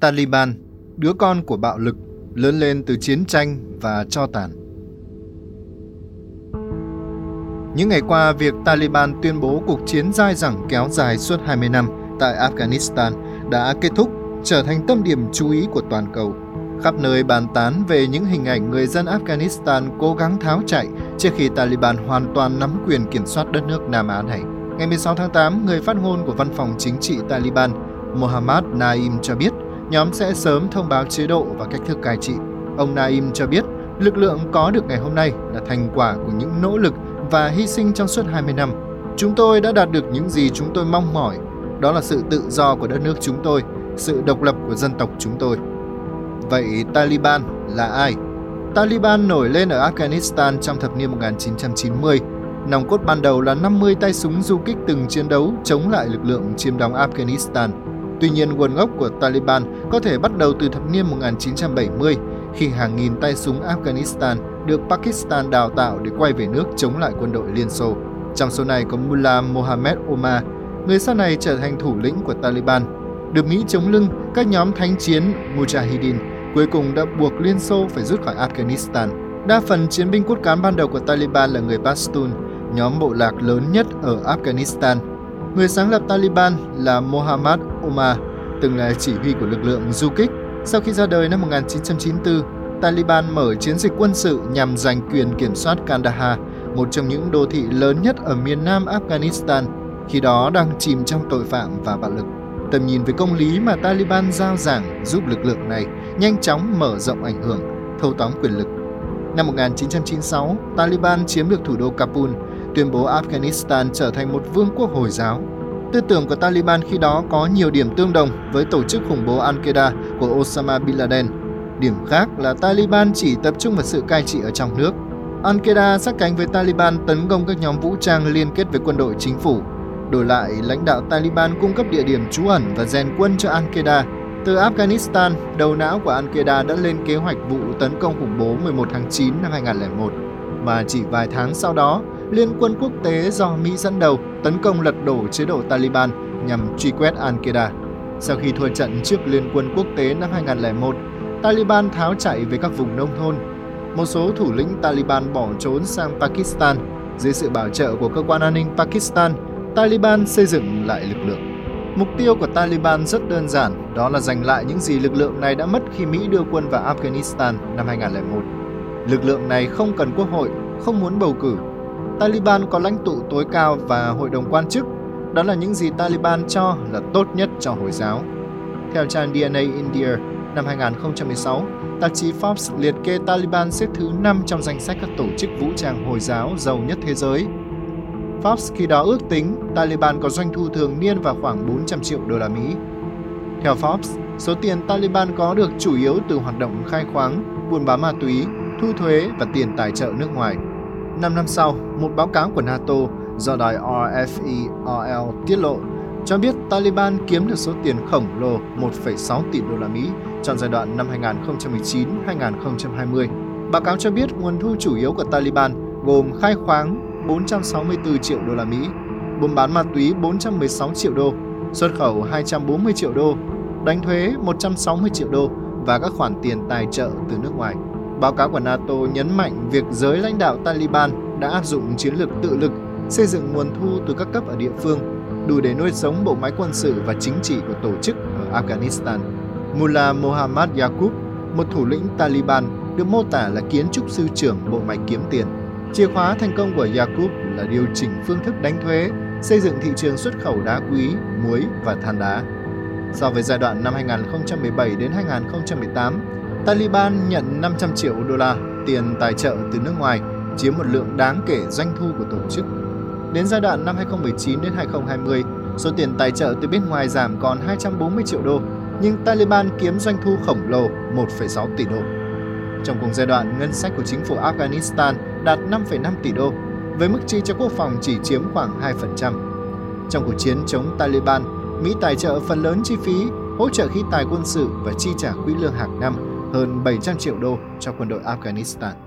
Taliban, đứa con của bạo lực, lớn lên từ chiến tranh và cho tàn. Những ngày qua, việc Taliban tuyên bố cuộc chiến dai dẳng kéo dài suốt 20 năm tại Afghanistan đã kết thúc, trở thành tâm điểm chú ý của toàn cầu. Khắp nơi bàn tán về những hình ảnh người dân Afghanistan cố gắng tháo chạy trước khi Taliban hoàn toàn nắm quyền kiểm soát đất nước Nam Á này. Ngày 16 tháng 8, người phát ngôn của văn phòng chính trị Taliban, Mohammad Naim cho biết nhóm sẽ sớm thông báo chế độ và cách thức cai trị. Ông Naim cho biết lực lượng có được ngày hôm nay là thành quả của những nỗ lực và hy sinh trong suốt 20 năm. Chúng tôi đã đạt được những gì chúng tôi mong mỏi, đó là sự tự do của đất nước chúng tôi, sự độc lập của dân tộc chúng tôi. Vậy Taliban là ai? Taliban nổi lên ở Afghanistan trong thập niên 1990. Nòng cốt ban đầu là 50 tay súng du kích từng chiến đấu chống lại lực lượng chiếm đóng Afghanistan. Tuy nhiên, nguồn gốc của Taliban có thể bắt đầu từ thập niên 1970 khi hàng nghìn tay súng Afghanistan được Pakistan đào tạo để quay về nước chống lại quân đội Liên Xô. Trong số này có Mullah Mohammed Omar, người sau này trở thành thủ lĩnh của Taliban. Được Mỹ chống lưng, các nhóm thánh chiến Mujahideen cuối cùng đã buộc Liên Xô phải rút khỏi Afghanistan. Đa phần chiến binh cốt cán ban đầu của Taliban là người Pashtun, nhóm bộ lạc lớn nhất ở Afghanistan. Người sáng lập Taliban là Mohammad Omar, từng là chỉ huy của lực lượng du kích. Sau khi ra đời năm 1994, Taliban mở chiến dịch quân sự nhằm giành quyền kiểm soát Kandahar, một trong những đô thị lớn nhất ở miền nam Afghanistan, khi đó đang chìm trong tội phạm và bạo lực. Tầm nhìn về công lý mà Taliban giao giảng giúp lực lượng này nhanh chóng mở rộng ảnh hưởng, thâu tóm quyền lực. Năm 1996, Taliban chiếm được thủ đô Kabul, tuyên bố Afghanistan trở thành một vương quốc Hồi giáo. Tư tưởng của Taliban khi đó có nhiều điểm tương đồng với tổ chức khủng bố Al-Qaeda của Osama Bin Laden. Điểm khác là Taliban chỉ tập trung vào sự cai trị ở trong nước. Al-Qaeda sát cánh với Taliban tấn công các nhóm vũ trang liên kết với quân đội chính phủ. Đổi lại, lãnh đạo Taliban cung cấp địa điểm trú ẩn và rèn quân cho Al-Qaeda từ Afghanistan, đầu não của Al-Qaeda đã lên kế hoạch vụ tấn công khủng bố 11 tháng 9 năm 2001. Và chỉ vài tháng sau đó, Liên quân quốc tế do Mỹ dẫn đầu tấn công lật đổ chế độ Taliban nhằm truy quét Al-Qaeda. Sau khi thua trận trước Liên quân quốc tế năm 2001, Taliban tháo chạy về các vùng nông thôn. Một số thủ lĩnh Taliban bỏ trốn sang Pakistan. Dưới sự bảo trợ của cơ quan an ninh Pakistan, Taliban xây dựng lại lực lượng. Mục tiêu của Taliban rất đơn giản, đó là giành lại những gì lực lượng này đã mất khi Mỹ đưa quân vào Afghanistan năm 2001. Lực lượng này không cần quốc hội, không muốn bầu cử. Taliban có lãnh tụ tối cao và hội đồng quan chức, đó là những gì Taliban cho là tốt nhất cho Hồi giáo. Theo trang DNA India, năm 2016, tạp chí Forbes liệt kê Taliban xếp thứ 5 trong danh sách các tổ chức vũ trang Hồi giáo giàu nhất thế giới Forbes khi đó ước tính Taliban có doanh thu thường niên vào khoảng 400 triệu đô la Mỹ. Theo Forbes, số tiền Taliban có được chủ yếu từ hoạt động khai khoáng, buôn bán ma túy, thu thuế và tiền tài trợ nước ngoài. Năm năm sau, một báo cáo của NATO do đài RFE-RL tiết lộ cho biết Taliban kiếm được số tiền khổng lồ 1,6 tỷ đô la Mỹ trong giai đoạn năm 2019-2020. Báo cáo cho biết nguồn thu chủ yếu của Taliban gồm khai khoáng, 464 triệu đô la Mỹ, buôn bán ma túy 416 triệu đô, xuất khẩu 240 triệu đô, đánh thuế 160 triệu đô và các khoản tiền tài trợ từ nước ngoài. Báo cáo của NATO nhấn mạnh việc giới lãnh đạo Taliban đã áp dụng chiến lược tự lực, xây dựng nguồn thu từ các cấp ở địa phương, đủ để nuôi sống bộ máy quân sự và chính trị của tổ chức ở Afghanistan. Mullah Mohammad Yaqub, một thủ lĩnh Taliban, được mô tả là kiến trúc sư trưởng bộ máy kiếm tiền. Chìa khóa thành công của Yaqub là điều chỉnh phương thức đánh thuế, xây dựng thị trường xuất khẩu đá quý, muối và than đá. So với giai đoạn năm 2017 đến 2018, Taliban nhận 500 triệu đô la tiền tài trợ từ nước ngoài, chiếm một lượng đáng kể doanh thu của tổ chức. Đến giai đoạn năm 2019 đến 2020, số tiền tài trợ từ bên ngoài giảm còn 240 triệu đô, nhưng Taliban kiếm doanh thu khổng lồ 1,6 tỷ đô. Trong cùng giai đoạn, ngân sách của chính phủ Afghanistan đạt 5,5 tỷ đô, với mức chi cho quốc phòng chỉ chiếm khoảng 2%. Trong cuộc chiến chống Taliban, Mỹ tài trợ phần lớn chi phí, hỗ trợ khí tài quân sự và chi trả quỹ lương hàng năm hơn 700 triệu đô cho quân đội Afghanistan.